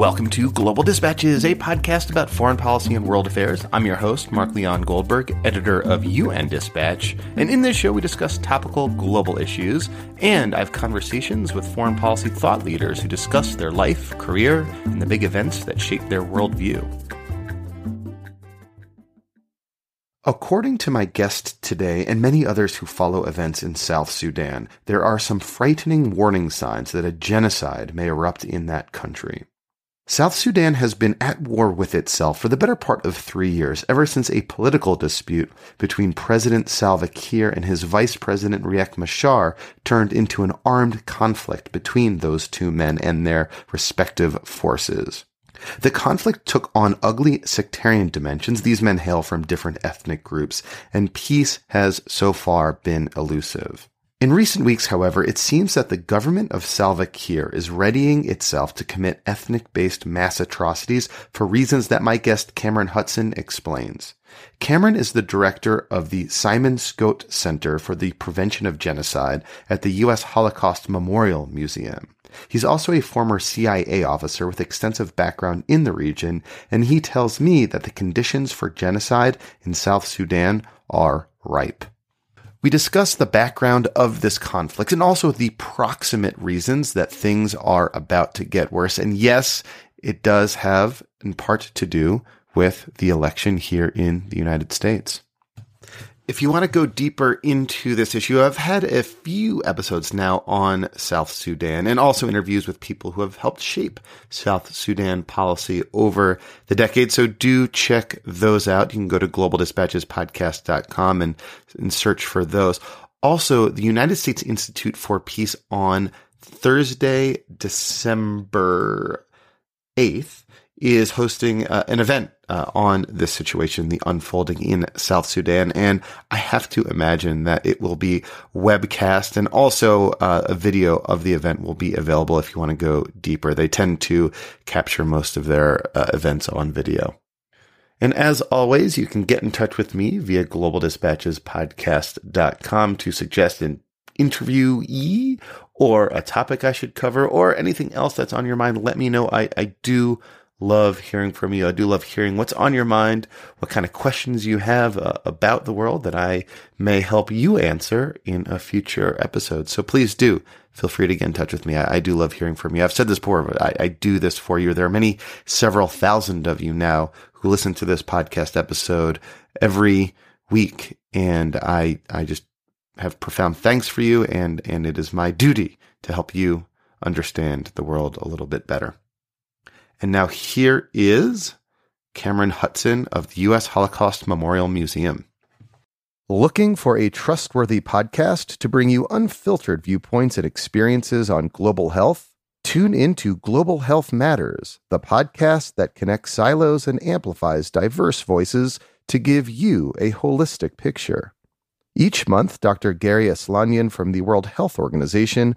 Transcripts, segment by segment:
Welcome to Global Dispatches, a podcast about foreign policy and world affairs. I'm your host, Mark Leon Goldberg, editor of UN Dispatch. And in this show, we discuss topical global issues, and I have conversations with foreign policy thought leaders who discuss their life, career, and the big events that shape their worldview. According to my guest today and many others who follow events in South Sudan, there are some frightening warning signs that a genocide may erupt in that country. South Sudan has been at war with itself for the better part of three years, ever since a political dispute between President Salva Kiir and his Vice President Riek Machar turned into an armed conflict between those two men and their respective forces. The conflict took on ugly sectarian dimensions. These men hail from different ethnic groups, and peace has so far been elusive. In recent weeks, however, it seems that the government of Salva Kiir is readying itself to commit ethnic-based mass atrocities for reasons that my guest Cameron Hudson explains. Cameron is the director of the Simon Skjodt Center for the Prevention of Genocide at the U.S. Holocaust Memorial Museum. He's also a former CIA officer with extensive background in the region, and he tells me that the conditions for genocide in South Sudan are ripe. We discuss the background of this conflict and also the proximate reasons that things are about to get worse. And yes, it does have in part to do with the election here in the United States if you want to go deeper into this issue, I've had a few episodes now on South Sudan and also interviews with people who have helped shape South Sudan policy over the decade. So do check those out. You can go to globaldispatchespodcast.com and, and search for those. Also, the United States Institute for Peace on Thursday, December 8th is hosting uh, an event uh, on this situation, the unfolding in South Sudan. And I have to imagine that it will be webcast and also uh, a video of the event will be available if you want to go deeper. They tend to capture most of their uh, events on video. And as always, you can get in touch with me via globaldispatchespodcast.com to suggest an interviewee or a topic I should cover or anything else that's on your mind. Let me know. I, I do love hearing from you. I do love hearing what's on your mind, what kind of questions you have uh, about the world that I may help you answer in a future episode. So please do feel free to get in touch with me. I, I do love hearing from you. I've said this before, but I, I do this for you. There are many, several thousand of you now who listen to this podcast episode every week. And I, I just have profound thanks for you. And, and it is my duty to help you understand the world a little bit better. And now here is Cameron Hudson of the U.S. Holocaust Memorial Museum. Looking for a trustworthy podcast to bring you unfiltered viewpoints and experiences on global health? Tune into Global Health Matters, the podcast that connects silos and amplifies diverse voices to give you a holistic picture. Each month, Dr. Garry Aslanyan from the World Health Organization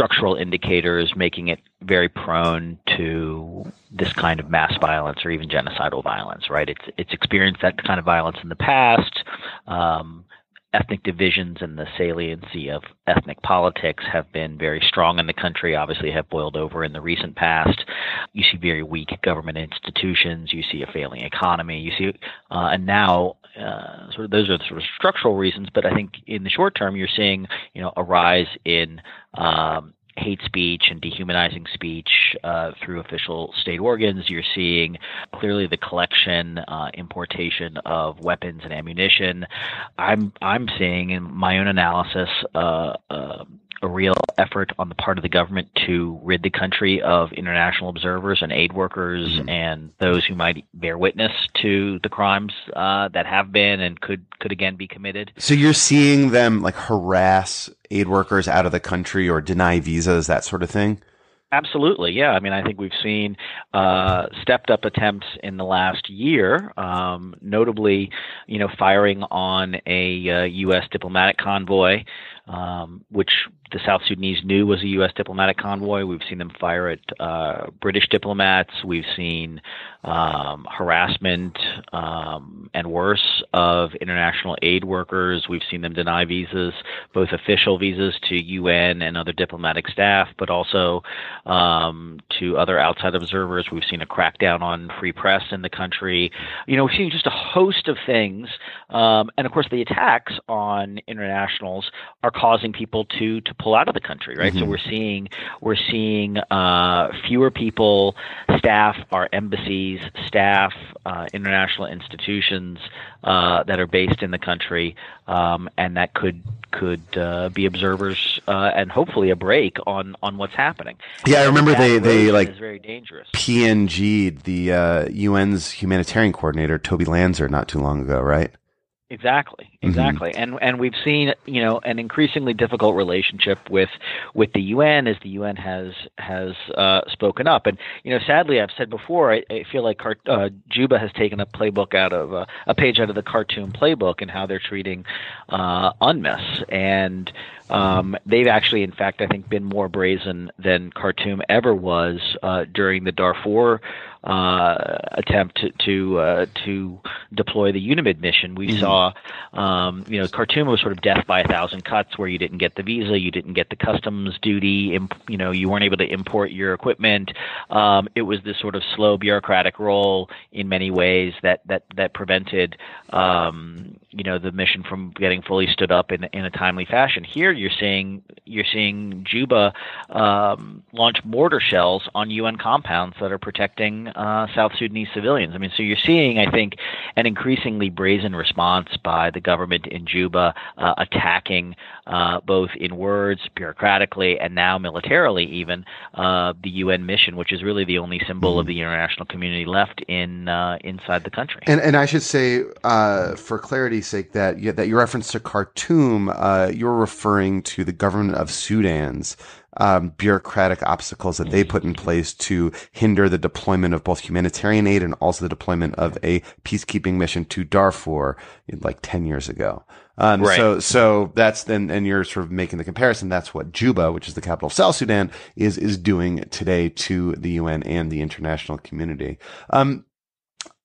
structural indicators making it very prone to this kind of mass violence or even genocidal violence, right? It's it's experienced that kind of violence in the past. Um, ethnic divisions and the saliency of ethnic politics have been very strong in the country, obviously have boiled over in the recent past. You see very weak government institutions, you see a failing economy, you see, uh, and now uh, sort of those are sort of structural reasons. But I think in the short term, you're seeing you know a rise in um, hate speech and dehumanizing speech uh, through official state organs. You're seeing clearly the collection, uh, importation of weapons and ammunition. I'm I'm seeing in my own analysis uh, uh a real effort on the part of the government to rid the country of international observers and aid workers mm-hmm. and those who might bear witness to the crimes uh, that have been and could could again be committed. So you're seeing them like harass aid workers out of the country or deny visas, that sort of thing. Absolutely, yeah. I mean, I think we've seen uh, stepped up attempts in the last year, um, notably, you know, firing on a uh, U.S. diplomatic convoy um, which the South Sudanese knew was a U.S. diplomatic convoy. We've seen them fire at uh, British diplomats. We've seen um, harassment um, and worse of international aid workers. We've seen them deny visas, both official visas to UN and other diplomatic staff, but also um, to other outside observers. We've seen a crackdown on free press in the country. You know, we've seen just a host of things. Um, and of course, the attacks on internationals are causing people to to pull out of the country, right? Mm-hmm. So we're seeing we're seeing uh, fewer people staff our embassies, staff uh, international institutions uh, that are based in the country, um, and that could could uh, be observers uh, and hopefully a break on on what's happening. Yeah, I remember they they like very dangerous. PNG the UN's uh, humanitarian coordinator Toby Lanzer not too long ago, right? Exactly, exactly, mm-hmm. and and we've seen you know an increasingly difficult relationship with with the UN as the UN has has uh, spoken up, and you know sadly I've said before I, I feel like Car- uh, Juba has taken a playbook out of uh, a page out of the Khartoum playbook and how they're treating uh, UNMISS, and um, they've actually in fact I think been more brazen than Khartoum ever was uh, during the Darfur uh, attempt to to, uh, to deploy the UNAMID mission. We mm-hmm. saw, um, you know, Khartoum was sort of death by a thousand cuts, where you didn't get the visa, you didn't get the customs duty, imp- you know, you weren't able to import your equipment. Um, it was this sort of slow bureaucratic role in many ways that that that prevented, um, you know, the mission from getting fully stood up in in a timely fashion. Here, you're seeing you're seeing Juba um, launch mortar shells on UN compounds that are protecting uh, South Sudanese civilians. I mean, so you're seeing, I think, an increasingly brazen response by the government in Juba uh, attacking uh, both in words, bureaucratically, and now militarily, even uh, the UN mission, which is really the only symbol mm-hmm. of the international community left in uh, inside the country. And, and I should say, uh, for clarity's sake, that that your reference to Khartoum, you're referring to the government of Sudan's um, bureaucratic obstacles that they put in place to hinder the deployment of both humanitarian aid and also the deployment of a peacekeeping mission to Darfur like 10 years ago. Um, right. so, so that's then, and you're sort of making the comparison. That's what Juba, which is the capital of South Sudan, is, is doing today to the UN and the international community. Um,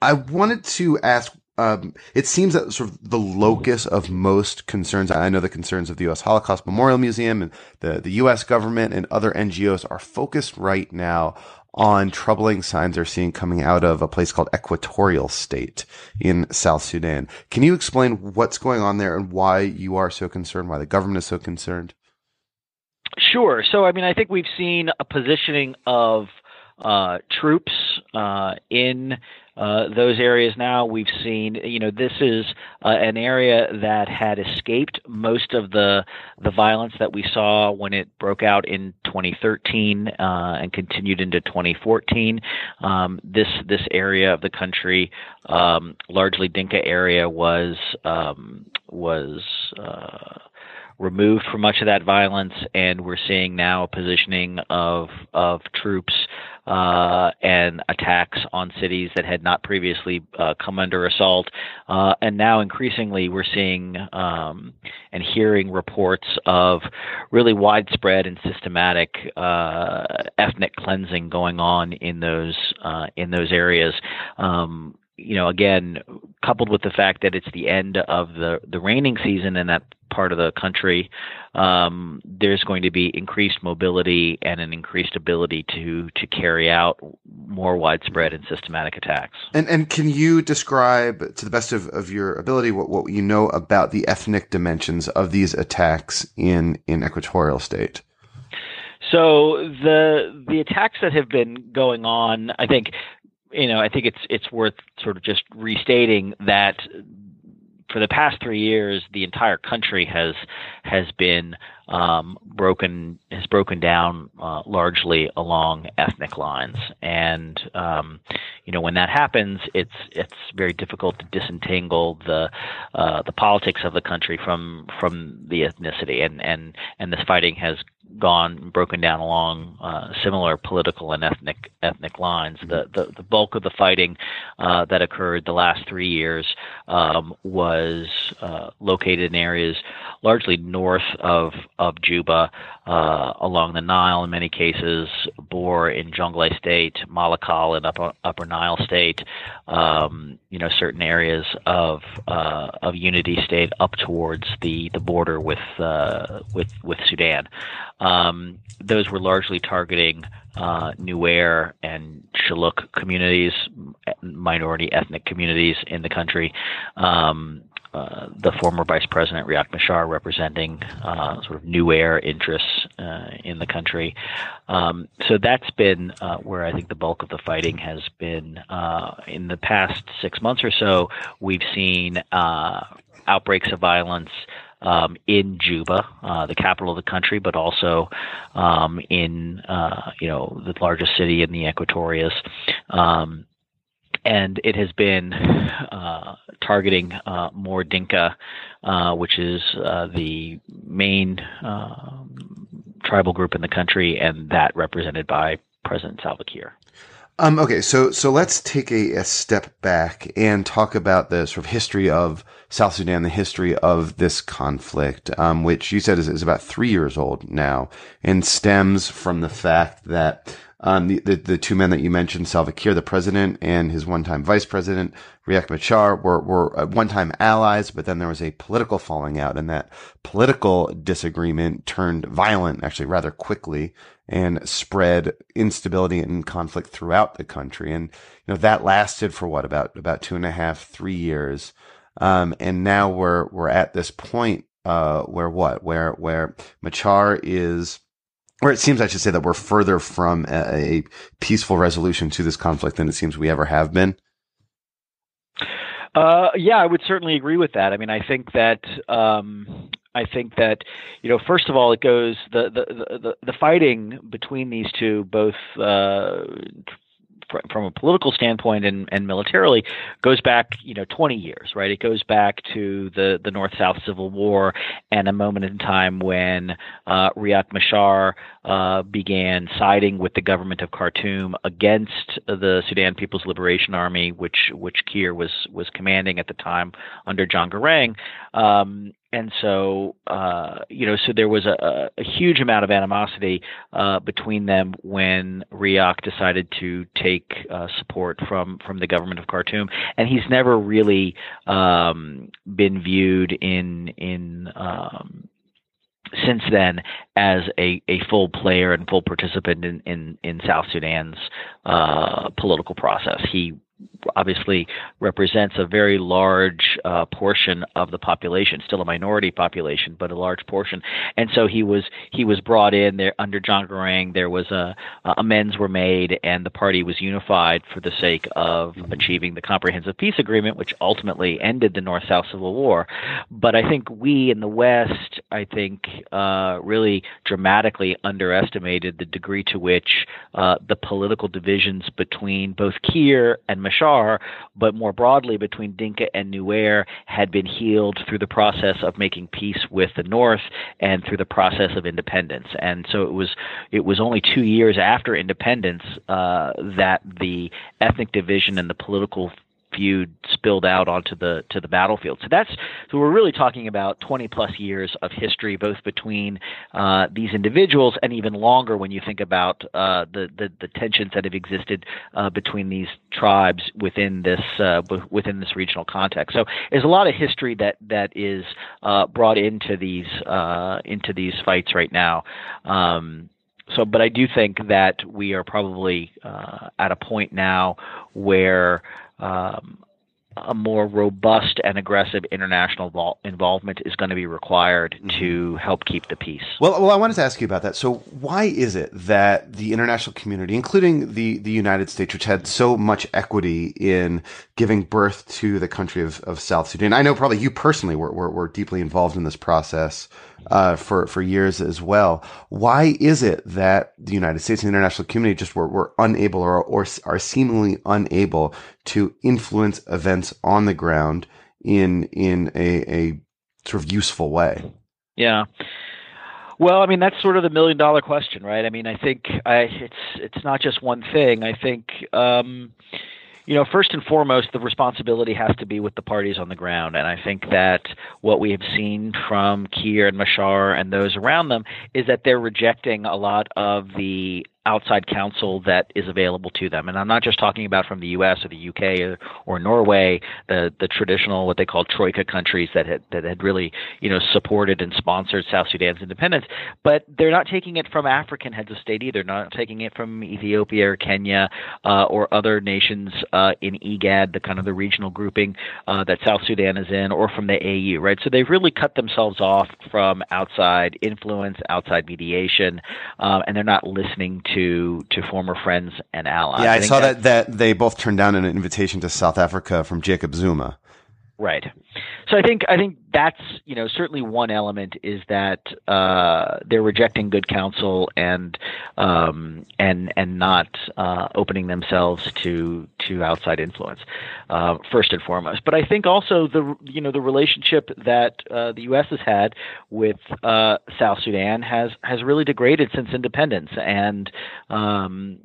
I wanted to ask um, it seems that sort of the locus of most concerns, I know the concerns of the U.S. Holocaust Memorial Museum and the, the U.S. government and other NGOs are focused right now on troubling signs they're seeing coming out of a place called Equatorial State in South Sudan. Can you explain what's going on there and why you are so concerned, why the government is so concerned? Sure. So, I mean, I think we've seen a positioning of uh, troops uh, in uh, those areas now. We've seen you know this is uh, an area that had escaped most of the the violence that we saw when it broke out in 2013 uh, and continued into 2014 um, this this area of the country um, largely Dinka area was um, was uh, removed from much of that violence, and we're seeing now a positioning of of troops uh, and attacks on cities that had not previously uh, come under assault. Uh, and now, increasingly, we're seeing um, and hearing reports of really widespread and systematic uh, ethnic cleansing going on in those uh, in those areas. Um, you know, again, coupled with the fact that it's the end of the the raining season in that part of the country, um, there's going to be increased mobility and an increased ability to to carry out more widespread and systematic attacks. And and can you describe, to the best of, of your ability, what, what you know about the ethnic dimensions of these attacks in in Equatorial State? So the the attacks that have been going on, I think you know, I think it's it's worth sort of just restating that for the past three years, the entire country has has been um, broken has broken down uh, largely along ethnic lines, and um, you know when that happens, it's it's very difficult to disentangle the uh, the politics of the country from from the ethnicity, and and and this fighting has gone broken down along uh, similar political and ethnic ethnic lines. The the, the bulk of the fighting uh, that occurred the last three years um, was uh, located in areas largely north of of Juba, uh, along the Nile in many cases, Bor in Jonglei State, Malakal in Upper Upper Nile State. Um, you know certain areas of uh, of Unity State up towards the the border with uh, with with Sudan. Um, those were largely targeting uh, Nuer and Shilluk communities, minority ethnic communities in the country. Um, uh, the former Vice President Riek Machar representing uh, sort of Nuer interests uh, in the country. Um, so that's been uh, where I think the bulk of the fighting has been. Uh, in the past six months or so, we've seen outbreaks of violence um, in Juba, uh, the capital of the country, but also um, in uh, you know the largest city in the Equatorias. Um, and it has been uh, targeting uh, more Dinka, uh, which is uh, the main um, tribal group in the country, and that represented by President Salva Kiir. Um, okay, so so let's take a, a, step back and talk about the sort of history of South Sudan, the history of this conflict, um, which you said is, is, about three years old now, and stems from the fact that um, the, the, the two men that you mentioned, Salva Kiir, the president, and his one-time vice president, Riek Machar, were were uh, one-time allies, but then there was a political falling out, and that political disagreement turned violent, actually rather quickly and spread instability and conflict throughout the country. And, you know, that lasted for what, about, about two and a half, three years. Um, and now we're, we're at this point, uh, where what, where, where Machar is, or it seems I should say that we're further from a, a peaceful resolution to this conflict than it seems we ever have been. Uh, yeah, I would certainly agree with that. I mean, I think that um, I think that, you know, first of all, it goes the the the, the fighting between these two, both uh, from a political standpoint and, and militarily goes back, you know, 20 years, right? It goes back to the, the North-South Civil War and a moment in time when uh, Riek Machar uh, began siding with the government of Khartoum against the Sudan People's Liberation Army, which which Kiir was was commanding at the time under John Garang. Um, and so uh, you know, so there was a, a huge amount of animosity uh, between them when Riek decided to take uh, support from from the government of Khartoum, and he's never really um, been viewed in in um, since then as a, a full player and full participant in, in, in South Sudan's uh, political process. He obviously represents a very large uh, portion of the population, still a minority population, but a large portion. And so he was he was brought in there under John Garang. There was a uh, amends were made, and the party was unified for the sake of achieving the comprehensive peace agreement, which ultimately ended the North-South Civil War. But I think we in the West, I think, uh, really dramatically underestimated the degree to which uh, the political divisions between both Kiir and Machar, but more broadly between Dinka and Nuer, had been healed through the process of making peace with the North and through the process of independence. And so it was it was only two years after independence uh, that the ethnic division and the political feud spilled out onto the to the battlefield. So that's so we're really talking about 20 plus years of history, both between uh, these individuals and even longer when you think about uh, the, the, the tensions that have existed uh, between these tribes within this uh, within this regional context. So there's a lot of history that that is uh, brought into these uh, into these fights right now. Um, so, but I do think that we are probably at a point now where um, a more robust and aggressive international vol- involvement is going to be required mm-hmm. to help keep the peace. Well, well, I wanted to ask you about that. So, why is it that the international community, including the the United States, which had so much equity in giving birth to the country of, of South Sudan, I know probably you personally were, were, were deeply involved in this process uh, for for years as well. Why is it that the United States and the international community just were, were unable or, or are seemingly unable to influence events on the ground in in a, a sort of useful way? Yeah. Well, I mean that's sort of the million dollar question, right? I mean, I think I, it's it's not just one thing. I think um, you know, first and foremost, the responsibility has to be with the parties on the ground. And I think that what we have seen from Kiir and Machar and those around them is that they're rejecting a lot of the outside counsel that is available to them. And I'm not just talking about from the U.S. or the UK or, or Norway, the the traditional what they call troika countries that had that had really you know supported and sponsored South Sudan's independence, but they're not taking it from African heads of state either. Not taking it from Ethiopia or Kenya uh, or other nations uh, in IGAD, the kind of the regional grouping uh, that South Sudan is in, or from the AU, right? So they've really cut themselves off from outside influence, outside mediation, uh, and they're not listening to to to former friends and allies. Yeah, I, I saw that that they both turned down an invitation to South Africa from Jacob Zuma. Right. So I think I think that's you know certainly one element is that uh, they're rejecting good counsel and um, and and not uh, opening themselves to to outside influence uh, first and foremost. But I think also the you know the relationship that uh, the U.S. has had with uh, South Sudan has has really degraded since independence and um,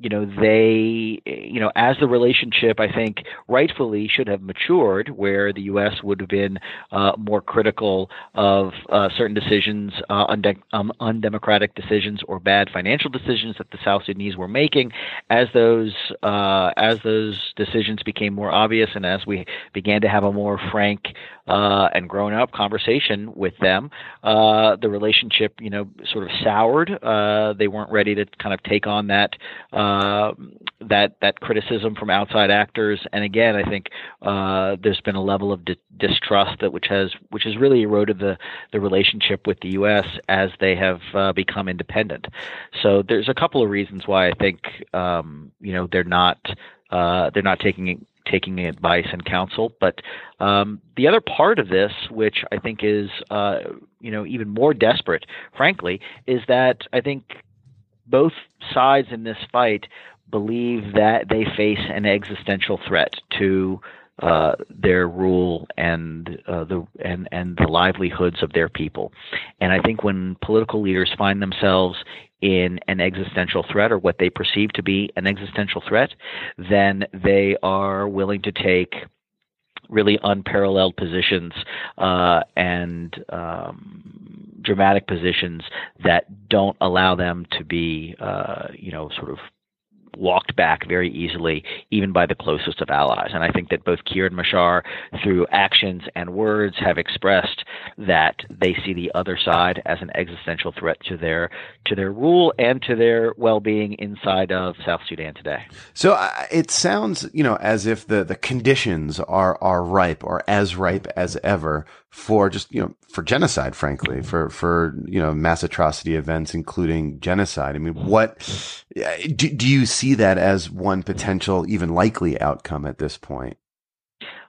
you know they you know as the relationship I think rightfully should have matured where the U.S. would have been uh, more critical of uh, certain decisions uh, unde- um, undemocratic decisions or bad financial decisions that the South Sudanese were making as those uh, as those decisions became more obvious and as we began to have a more frank uh, and grown up conversation with them uh, the relationship you know sort of soured they weren't ready to kind of take on that uh, that that criticism from outside actors. And again, I think uh, there's been a level of di- distrust that which has which has really eroded the the relationship with the U.S. as they have uh, become independent. So there's a couple of reasons why I think um, you know they're not uh, they're not taking taking advice and counsel. But um, the other part of this, which I think is uh, you know even more desperate, frankly, is that I think both sides in this fight believe that they face an existential threat to uh, their rule and uh, the and and the livelihoods of their people. And I think when political leaders find themselves in an existential threat or what they perceive to be an existential threat, then they are willing to take really unparalleled positions uh, and um, dramatic positions that don't allow them to be, uh, you know, sort of walked back very easily, even by the closest of allies. And I think that both Kiir and Machar, through actions and words, have expressed that they see the other side as an existential threat to their to their rule and to their well-being inside of South Sudan today. So uh, it sounds, you know, as if the the conditions are are ripe or as ripe as ever for just you know for genocide frankly mm-hmm. for for you know mass atrocity events including genocide. I mean what do, do you see that as one potential even likely outcome at this point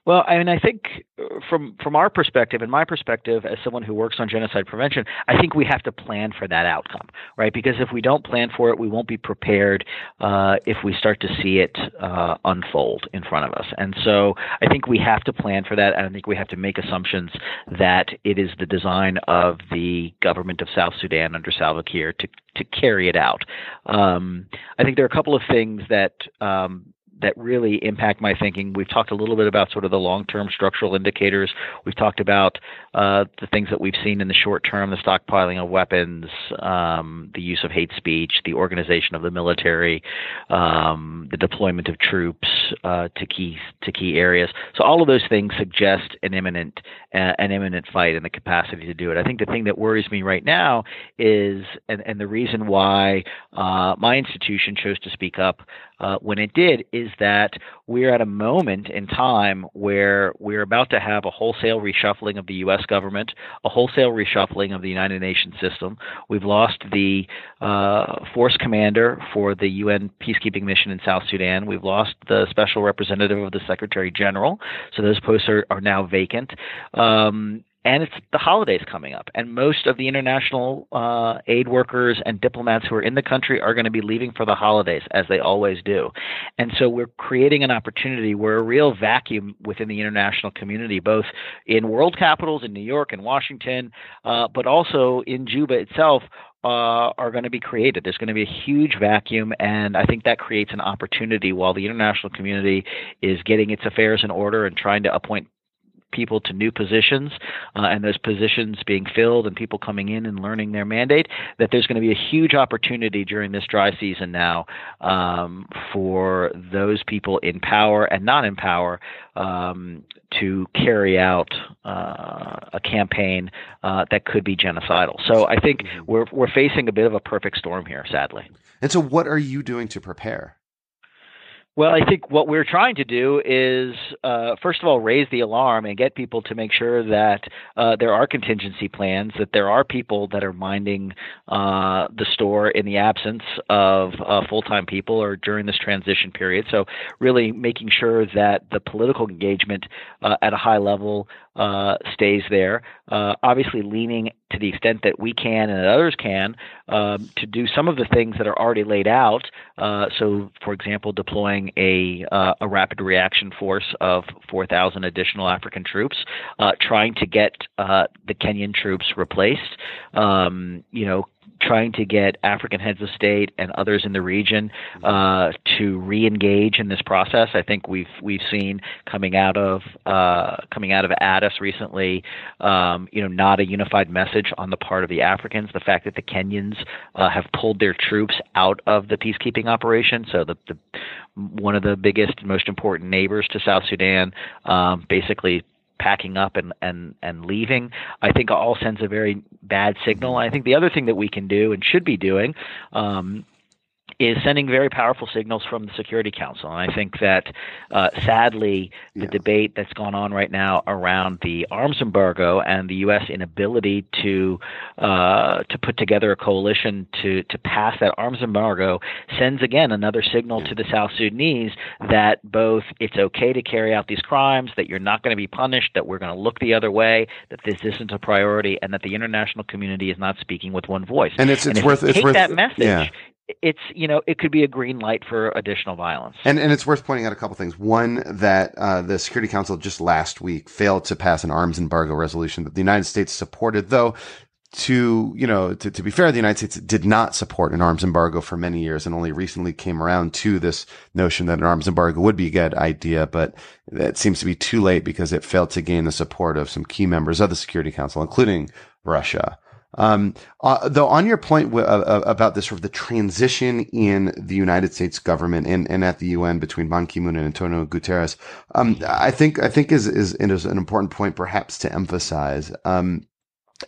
well, I mean, I think uh, from from our perspective and my perspective as someone who works on genocide prevention, I think we have to plan for that outcome, right? Because if we don't plan for it, we won't be prepared uh, if we start to see it uh, unfold in front of us. And so, I think we have to plan for that. And I think we have to make assumptions that it is the design of the government of South Sudan under Salva Kiir to to carry it out. Um, I think there are a couple of things that um, that really impact my thinking. We've talked a little bit about sort of the long-term structural indicators. We've talked about uh, the things that we've seen in the short term: the stockpiling of weapons, um, the use of hate speech, the organization of the military, um, the deployment of troops uh, to key to key areas. So all of those things suggest an imminent uh, an imminent fight and the capacity to do it. I think the thing that worries me right now is, and, and the reason why uh, my institution chose to speak up uh, when it did is that we're at a moment in time where we're about to have a wholesale reshuffling of the U.S. government, a wholesale reshuffling of the United Nations system. We've lost the uh, force commander for the UN peacekeeping mission in South Sudan. We've lost the special representative of the Secretary General, so those posts are, are now vacant. Um, and it's the holidays coming up, and most of the international uh, aid workers and diplomats who are in the country are going to be leaving for the holidays, as they always do. And so we're creating an opportunity where a real vacuum within the international community, both in world capitals in New York and Washington, uh, but also in Juba itself, uh, are going to be created. There's going to be a huge vacuum, and I think that creates an opportunity while the international community is getting its affairs in order and trying to appoint people to new positions uh, and those positions being filled and people coming in and learning their mandate, that there's going to be a huge opportunity during this dry season now um, for those people in power and not in power um, to carry out uh, a campaign uh, that could be genocidal. So I think mm-hmm. we're we're facing a bit of a perfect storm here, sadly. And so, what are you doing to prepare? Well, I think what we're trying to do is, uh, first of all, raise the alarm and get people to make sure that uh, there are contingency plans, that there are people that are minding uh, the store in the absence of uh, full time people or during this transition period. So, really making sure that the political engagement uh, at a high level uh, stays there. Obviously, leaning to the extent that we can and that others can um, to do some of the things that are already laid out. Uh, so, for example, deploying a uh, a rapid reaction force of 4,000 additional African troops, uh, trying to get uh, the Kenyan troops replaced. Um, you know, trying to get African heads of state and others in the region uh, to re-engage in this process. I think we've we've seen coming out of uh, coming out of Addis recently, um, you know, not a unified message on the part of the Africans. The fact that the Kenyans uh, have pulled their troops out of the peacekeeping operation, so the, the one of the biggest, and most important neighbors to South Sudan, um, basically packing up and, and, and leaving, I think all sends a very bad signal. I think the other thing that we can do and should be doing um, is sending very powerful signals from the Security Council. And I think that, uh, sadly, the yeah. debate that's gone on right now around the arms embargo and the U.S. inability to uh, to put together a coalition to to pass that arms embargo sends again another signal to the South Sudanese that both it's okay to carry out these crimes, that you're not going to be punished, that we're going to look the other way, that this isn't a priority, and that the international community is not speaking with one voice. And it's it's and worth it's take worth, that message. Yeah it's you know it could be a green light for additional violence. And and it's worth pointing out a couple things. One that uh, the Security Council just last week failed to pass an arms embargo resolution that the United States supported, though. To you know, to, to be fair, the United States did not support an arms embargo for many years, and only recently came around to this notion that an arms embargo would be a good idea. But that seems to be too late because it failed to gain the support of some key members of the Security Council, including Russia. Um, uh, though on your point w- uh, uh, about this sort of the transition in the United States government and, and at the UN between Ban Ki-moon and Antonio Guterres, um, I think I think is, is is an important point perhaps to emphasize um,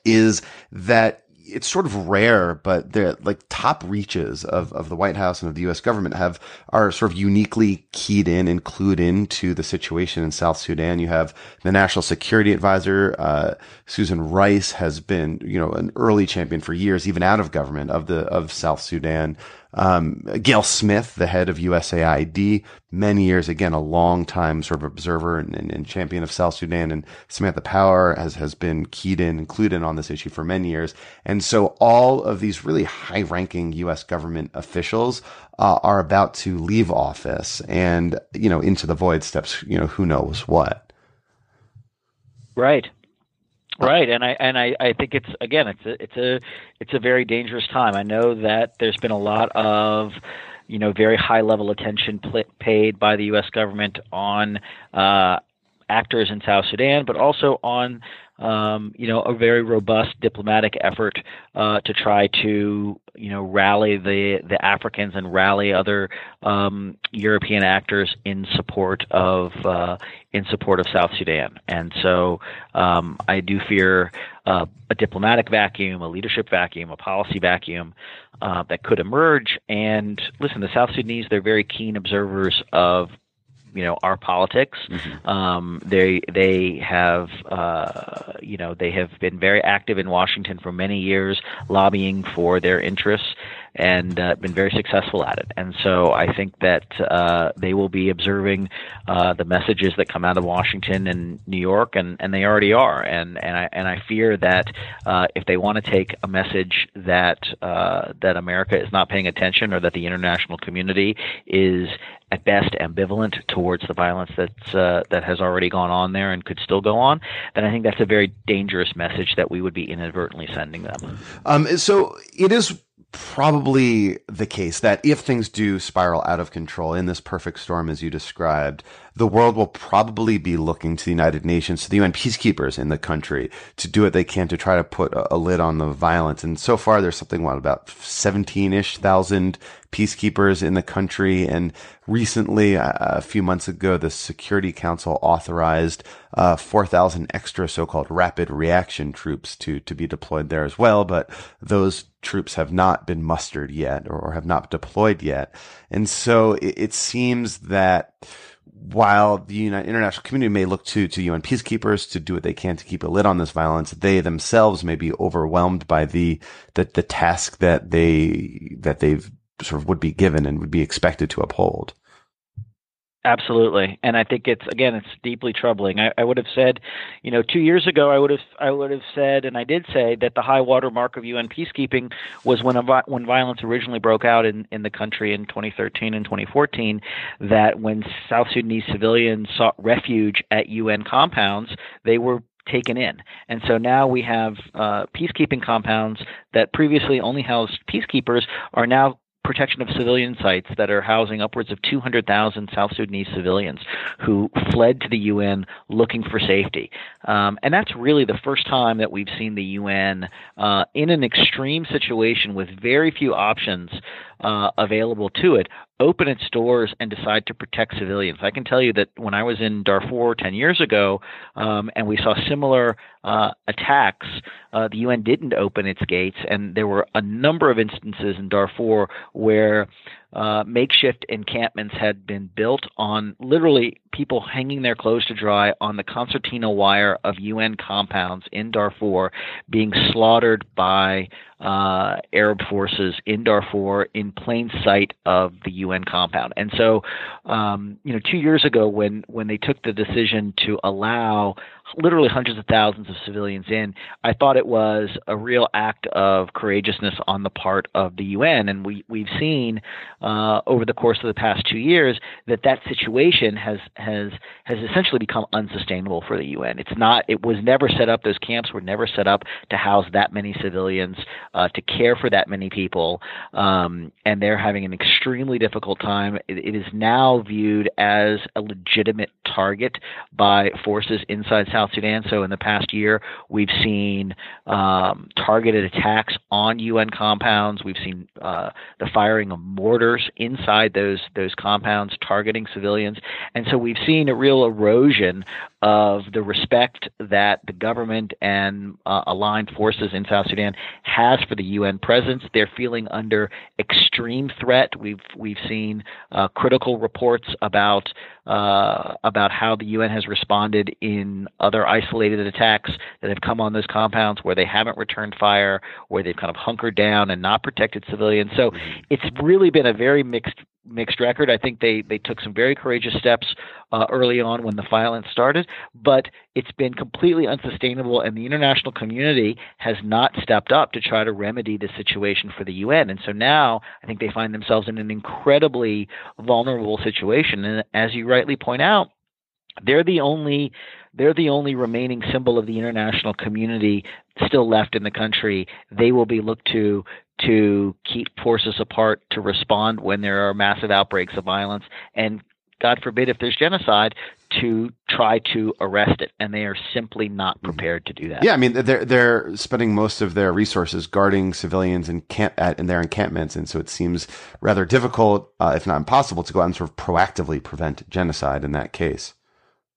is that it's sort of rare, but the like top reaches of, of the White House and of the U.S. government have are sort of uniquely keyed in and clued into the situation in South Sudan. You have the National Security Advisor, uh, Susan Rice has been, you know, an early champion for years, even out of government of the of South Sudan. Um, Gayle Smith, the head of USAID, many years, again, a long time sort of observer and, and, and, champion of South Sudan. And Samantha Power has, has been keyed in, included in on this issue for many years. And so all of these really high ranking U.S. government officials uh, are about to leave office and, you know, into the void steps, you know, who knows what. Right. Right, and I and I, I think it's again it's a it's a it's a very dangerous time. I know that there's been a lot of you know very high level attention pl- paid by the U.S. government on uh, actors in South Sudan, but also on um, you know, a very robust diplomatic effort uh, to try to, you know, rally the the Africans and rally other um, European actors in support of uh, in support of South Sudan. And so, um, I do fear uh, a diplomatic vacuum, a leadership vacuum, a policy vacuum uh, that could emerge. And listen, the South Sudanese they're very keen observers of you know our politics. Mm-hmm. Um, they they have uh, you know they have been very active in Washington for many years, lobbying for their interests. And uh, been very successful at it. And so I think that uh, they will be observing uh, the messages that come out of Washington and New York, and, and they already are. And and I and I fear that uh, if they want to take a message that uh, that America is not paying attention, or that the international community is at best ambivalent towards the violence that's uh, that has already gone on there and could still go on, then I think that's a very dangerous message that we would be inadvertently sending them. Um, so it is probably the case that if things do spiral out of control in this perfect storm as you described, the world will probably be looking to the United Nations, to the UN peacekeepers in the country to do what they can to try to put a, lid on the violence. And so far, there's something, what, about 17 ish thousand peacekeepers in the country. And recently, a few months ago, the Security Council authorized uh, 4,000 extra so-called rapid reaction troops to, to be deployed there as well. But those troops have not been mustered yet or, or have not deployed yet. And so it, it seems that while the United, international community may look to, to UN peacekeepers to do what they can to keep a lid on this violence, they themselves may be overwhelmed by the, the, the task that they, that they've sort of would be given and would be expected to uphold. Absolutely, and I think it's again, it's deeply troubling. I, I, would have said, you know, two years ago, I would have, I would have said, and I did say that the high water mark of UN peacekeeping was when when violence originally broke out in in the country in 2013 and 2014. That when South Sudanese civilians sought refuge at UN compounds, they were taken in. And so now we have uh, peacekeeping compounds that previously only housed peacekeepers are now protection of civilian sites that are housing upwards of 200,000 South Sudanese civilians who fled to the UN looking for safety. Um, and that's really the first time that we've seen the UN uh, in an extreme situation with very few options uh, available to it open its doors and decide to protect civilians. I can tell you that when I was in Darfur 10 years ago um, and we saw similar uh, attacks, uh, the UN didn't open its gates, and there were a number of instances in Darfur where uh, makeshift encampments had been built on literally people hanging their clothes to dry on the concertina wire of UN compounds in Darfur, being slaughtered by uh, Arab forces in Darfur in plain sight of the UN compound. And so, um, you know, two years ago when when they took the decision to allow literally hundreds of thousands of civilians in, I thought it was a real act of courageousness on the part of the UN. And we we've seen uh, over the course of the past two years that that situation has has has essentially become unsustainable for the UN. It's not. It was never set up. Those camps were never set up to house that many civilians, uh, to care for that many people, um, and they're having an extremely difficult time. It, it is now viewed as a legitimate target by forces inside South Sudan. So in the past year, we've seen um, targeted attacks on UN compounds. We've seen uh, the firing of mortars inside those those compounds, targeting civilians, and so we've seen a real erosion of the respect that the government and uh, aligned forces in South Sudan has for the UN presence. They're feeling under extreme threat. We've we've seen uh, critical reports about uh, about how the UN has responded in other isolated attacks that have come on those compounds where they haven't returned fire, where they've kind of hunkered down and not protected civilians. So mm-hmm. it's really been a very mixed mixed record. I think they they took some very courageous steps uh, early on when the violence started, but it's been completely unsustainable, and the international community has not stepped up to try to remedy the situation for the UN. And so now I think they find themselves in an incredibly vulnerable situation. And as you rightly point out, they're the only they're the only remaining symbol of the international community still left in the country. They will be looked to to keep forces apart, to respond when there are massive outbreaks of violence, and God forbid if there's genocide, to try to arrest it, and they are simply not mm-hmm. prepared to do that. Yeah, I mean they're they're spending most of their resources guarding civilians in camp at in their encampments, and so it seems rather difficult, uh, if not impossible, to go out and sort of proactively prevent genocide in that case.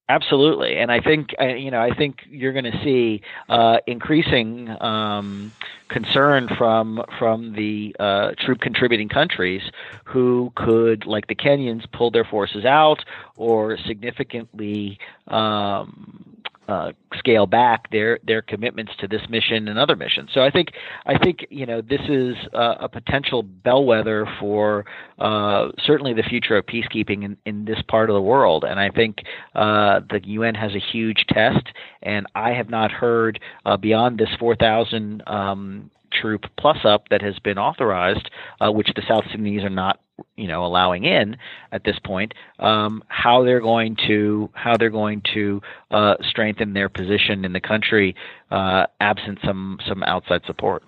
Absolutely, and I think uh, you know I think you're going to see uh, increasing um, concern from from the uh, troop contributing countries who could, like the Kenyans, pull their forces out or significantly um, uh, scale back their their commitments to this mission and other missions. So I think I think you know this is a potential bellwether for uh, certainly the future of peacekeeping in, in this part of the world. And I think uh, the UN has a huge test, and I have not heard uh, beyond this 4,000 um, troop plus up that has been authorized, uh, which the South Sudanese are not you know allowing in at this point um, how they're going to how they're going to uh, strengthen their position in the country uh, absent some some outside support.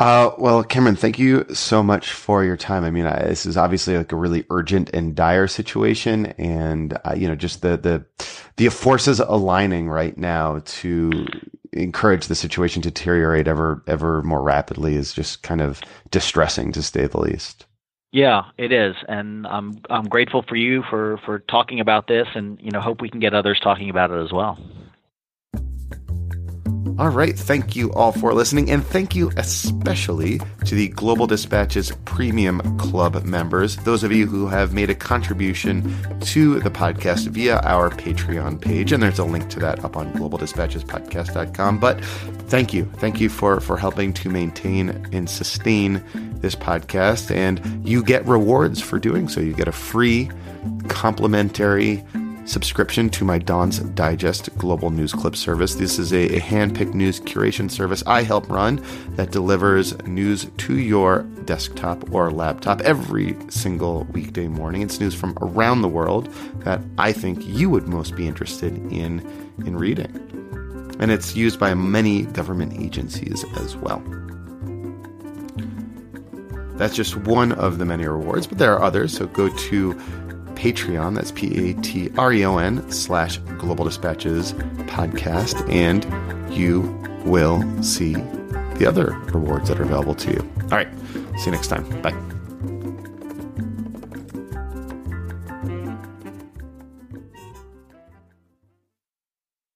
Uh, well, Cameron, thank you so much for your time. I mean, I, this is obviously like a really urgent and dire situation, and uh, you know, just the the the forces aligning right now to encourage the situation to deteriorate ever ever more rapidly is just kind of distressing, to say the least. Yeah, it is, and I'm I'm grateful for you for for talking about this, and you know hope we can get others talking about it as well. All right. Thank you all for listening. And thank you especially to the Global Dispatches Premium Club members, those of you who have made a contribution to the podcast via our Patreon page. And there's a link to that up on globaldispatchespodcast.com. But thank you. Thank you for, for helping to maintain and sustain this podcast. And you get rewards for doing so. You get a free complimentary subscription to my Dawn's Digest global news clip service. This is a, a hand-picked news curation service I help run that delivers news to your desktop or laptop every single weekday morning. It's news from around the world that I think you would most be interested in in reading. And it's used by many government agencies as well. That's just one of the many rewards, but there are others. So go to Patreon. That's P A T R E O N slash Global Dispatches podcast. And you will see the other rewards that are available to you. All right. See you next time. Bye.